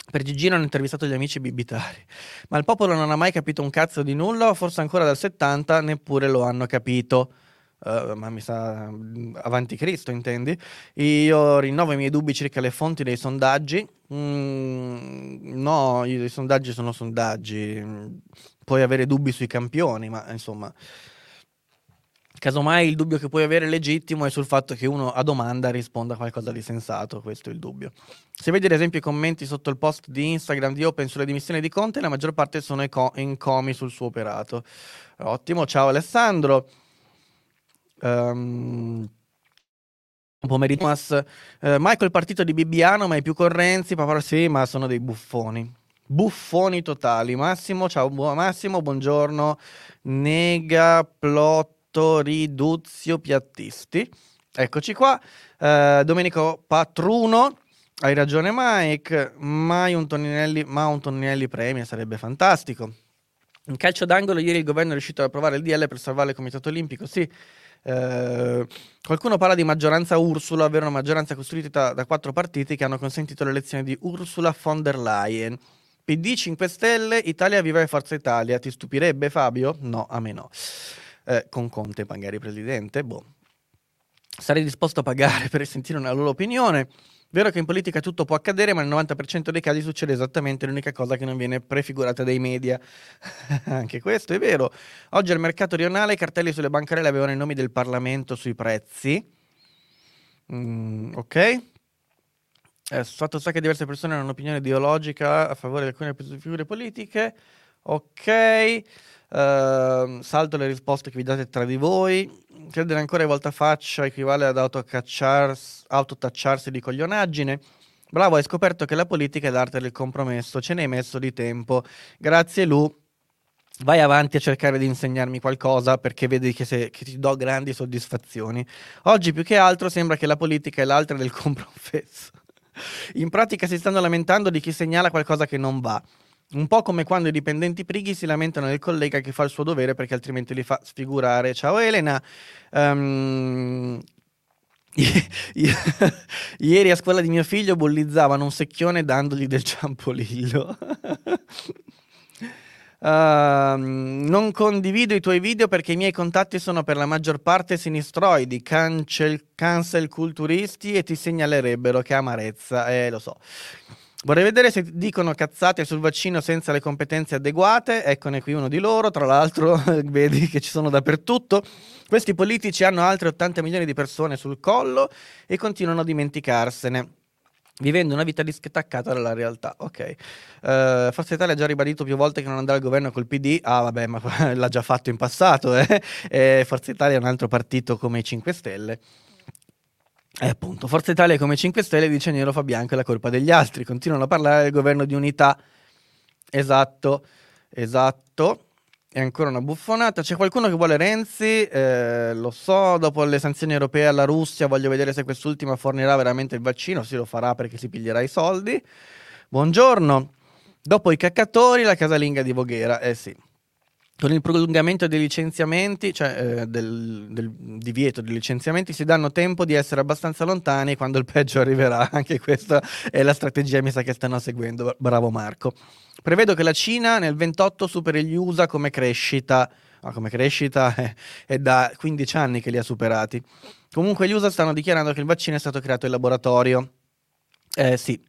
Per Gigino hanno intervistato gli amici bibitari, ma il popolo non ha mai capito un cazzo di nulla, o forse ancora dal 70 neppure lo hanno capito. Uh, ma mi sa mm, avanti Cristo, intendi? Io rinnovo i miei dubbi circa le fonti dei sondaggi. Mm, no, i, i sondaggi sono sondaggi. Puoi avere dubbi sui campioni, ma insomma. Casomai il dubbio che puoi avere legittimo è sul fatto che uno a domanda risponda qualcosa di sensato, questo è il dubbio. Se vedi ad esempio i commenti sotto il post di Instagram di Open sulle dimissioni di Conte, la maggior parte sono encomi sul suo operato. Ottimo, ciao Alessandro. Um, pomeriggio. Uh, Michael partito di Bibbiano, ma è più Correnzi, papà sì, ma sono dei buffoni. Buffoni totali. Massimo, ciao bu- Massimo, buongiorno. Nega, Plotto, Riduzio, Piattisti. Eccoci qua. Uh, Domenico Patruno. Hai ragione Mike, mai un Toninelli, ma un Toninelli premia sarebbe fantastico. In calcio d'angolo ieri il governo è riuscito ad approvare il DL per salvare il Comitato Olimpico, sì, eh, qualcuno parla di maggioranza Ursula, ovvero una maggioranza costituita da quattro partiti che hanno consentito l'elezione di Ursula von der Leyen. PD 5 Stelle, Italia Viva e Forza Italia. Ti stupirebbe Fabio? No, a me no. Eh, con Conte magari presidente, boh. Sarei disposto a pagare per sentire una loro opinione. Vero che in politica tutto può accadere, ma nel 90% dei casi succede esattamente l'unica cosa che non viene prefigurata dai media. Anche questo è vero. Oggi al mercato rionale i cartelli sulle bancarelle avevano i nomi del Parlamento sui prezzi. Mm, ok. Eh, fatto sta che diverse persone hanno un'opinione ideologica a favore di alcune figure politiche. Ok. Uh, salto le risposte che vi date tra di voi. Credere ancora in voltafaccia equivale ad autotacciarsi di coglionaggine. Bravo, hai scoperto che la politica è l'arte del compromesso, ce ne hai messo di tempo. Grazie Lu. Vai avanti a cercare di insegnarmi qualcosa perché vedi che, se, che ti do grandi soddisfazioni. Oggi più che altro sembra che la politica è l'arte del compromesso. In pratica si stanno lamentando di chi segnala qualcosa che non va. Un po' come quando i dipendenti prighi si lamentano del collega che fa il suo dovere perché altrimenti li fa sfigurare. Ciao Elena. Um, Ieri a scuola di mio figlio bullizzavano un secchione dandogli del ciampolillo. uh, non condivido i tuoi video perché i miei contatti sono per la maggior parte sinistroidi, cancel, cancel culturisti e ti segnalerebbero che amarezza. Eh, lo so. Vorrei vedere se dicono cazzate sul vaccino senza le competenze adeguate. Eccone qui uno di loro. Tra l'altro, vedi che ci sono dappertutto. Questi politici hanno altri 80 milioni di persone sul collo e continuano a dimenticarsene vivendo una vita distaccata dalla realtà. Ok. Uh, Forza Italia ha già ribadito più volte che non andrà al governo col PD. Ah, vabbè, ma l'ha già fatto in passato. Eh? E Forza Italia è un altro partito come i 5 Stelle. E appunto, Forza Italia come 5 Stelle dice Nero fa bianco è la colpa degli altri. Continuano a parlare del governo di unità. Esatto, esatto. È ancora una buffonata. C'è qualcuno che vuole Renzi? Eh, lo so, dopo le sanzioni europee alla Russia, voglio vedere se quest'ultima fornirà veramente il vaccino. Sì, lo farà perché si piglierà i soldi. Buongiorno. Dopo i caccatori, la casalinga di Voghera. Eh sì. Con il prolungamento dei licenziamenti, cioè eh, del, del, divieto di licenziamenti, si danno tempo di essere abbastanza lontani quando il peggio arriverà. Anche questa è la strategia, mi sa che stanno seguendo. Bravo Marco. Prevedo che la Cina nel 28 superi gli USA come crescita. Ah, come crescita è, è da 15 anni che li ha superati. Comunque gli USA stanno dichiarando che il vaccino è stato creato in laboratorio. Eh sì,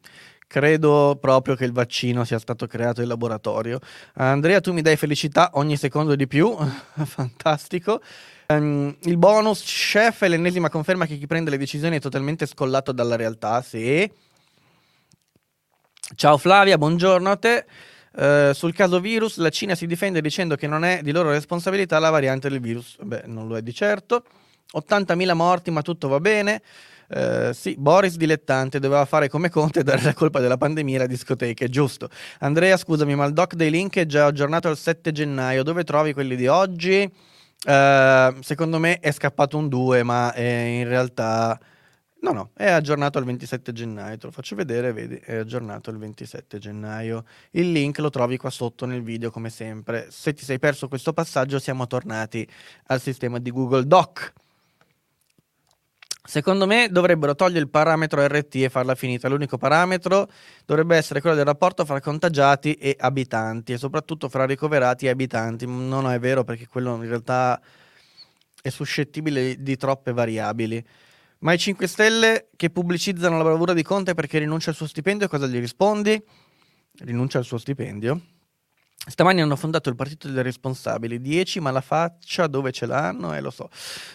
credo proprio che il vaccino sia stato creato in laboratorio. Andrea, tu mi dai felicità ogni secondo di più. Fantastico. Um, il bonus chef è l'ennesima conferma che chi prende le decisioni è totalmente scollato dalla realtà. Sì. Ciao Flavia, buongiorno a te. Uh, sul caso virus, la Cina si difende dicendo che non è di loro responsabilità la variante del virus. Beh, non lo è di certo. 80.000 morti, ma tutto va bene. Uh, sì, Boris dilettante doveva fare come Conte e dare la colpa della pandemia alle discoteche, giusto. Andrea, scusami, ma il doc dei link è già aggiornato al 7 gennaio. Dove trovi quelli di oggi? Uh, secondo me è scappato un 2, ma in realtà No, no, è aggiornato al 27 gennaio, te lo faccio vedere, vedi, è aggiornato il 27 gennaio. Il link lo trovi qua sotto nel video come sempre. Se ti sei perso questo passaggio siamo tornati al sistema di Google Doc. Secondo me dovrebbero togliere il parametro RT e farla finita. L'unico parametro dovrebbe essere quello del rapporto fra contagiati e abitanti e soprattutto fra ricoverati e abitanti. No, no, è vero perché quello in realtà è suscettibile di troppe variabili. Ma i 5 Stelle che pubblicizzano la bravura di Conte perché rinuncia al suo stipendio, cosa gli rispondi? Rinuncia al suo stipendio? Stamani hanno fondato il partito dei responsabili, 10 ma la faccia dove ce l'hanno? Eh lo so.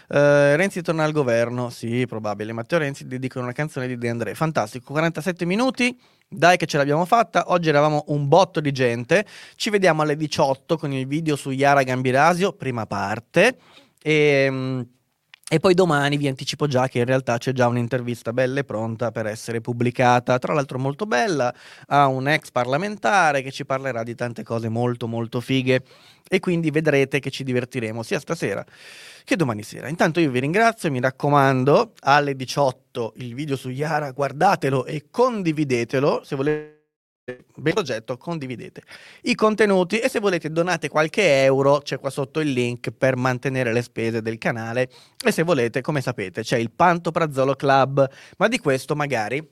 Uh, Renzi torna al governo, sì probabile. Matteo Renzi dedica una canzone di De André, fantastico, 47 minuti, dai che ce l'abbiamo fatta, oggi eravamo un botto di gente, ci vediamo alle 18 con il video su Yara Gambirasio, prima parte, e... E poi domani vi anticipo già che in realtà c'è già un'intervista bella e pronta per essere pubblicata, tra l'altro molto bella, a un ex parlamentare che ci parlerà di tante cose molto molto fighe. E quindi vedrete che ci divertiremo sia stasera che domani sera. Intanto io vi ringrazio, mi raccomando, alle 18 il video su Yara, guardatelo e condividetelo. Se volete bel progetto, condividete i contenuti e se volete donate qualche euro, c'è qua sotto il link per mantenere le spese del canale e se volete, come sapete, c'è il Panto Prazzolo Club, ma di questo magari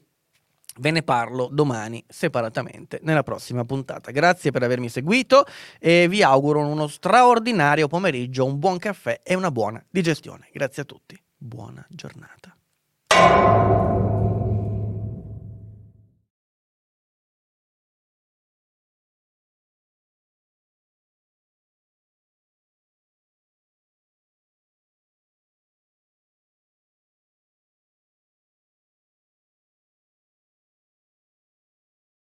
ve ne parlo domani separatamente nella prossima puntata. Grazie per avermi seguito e vi auguro uno straordinario pomeriggio, un buon caffè e una buona digestione. Grazie a tutti. Buona giornata.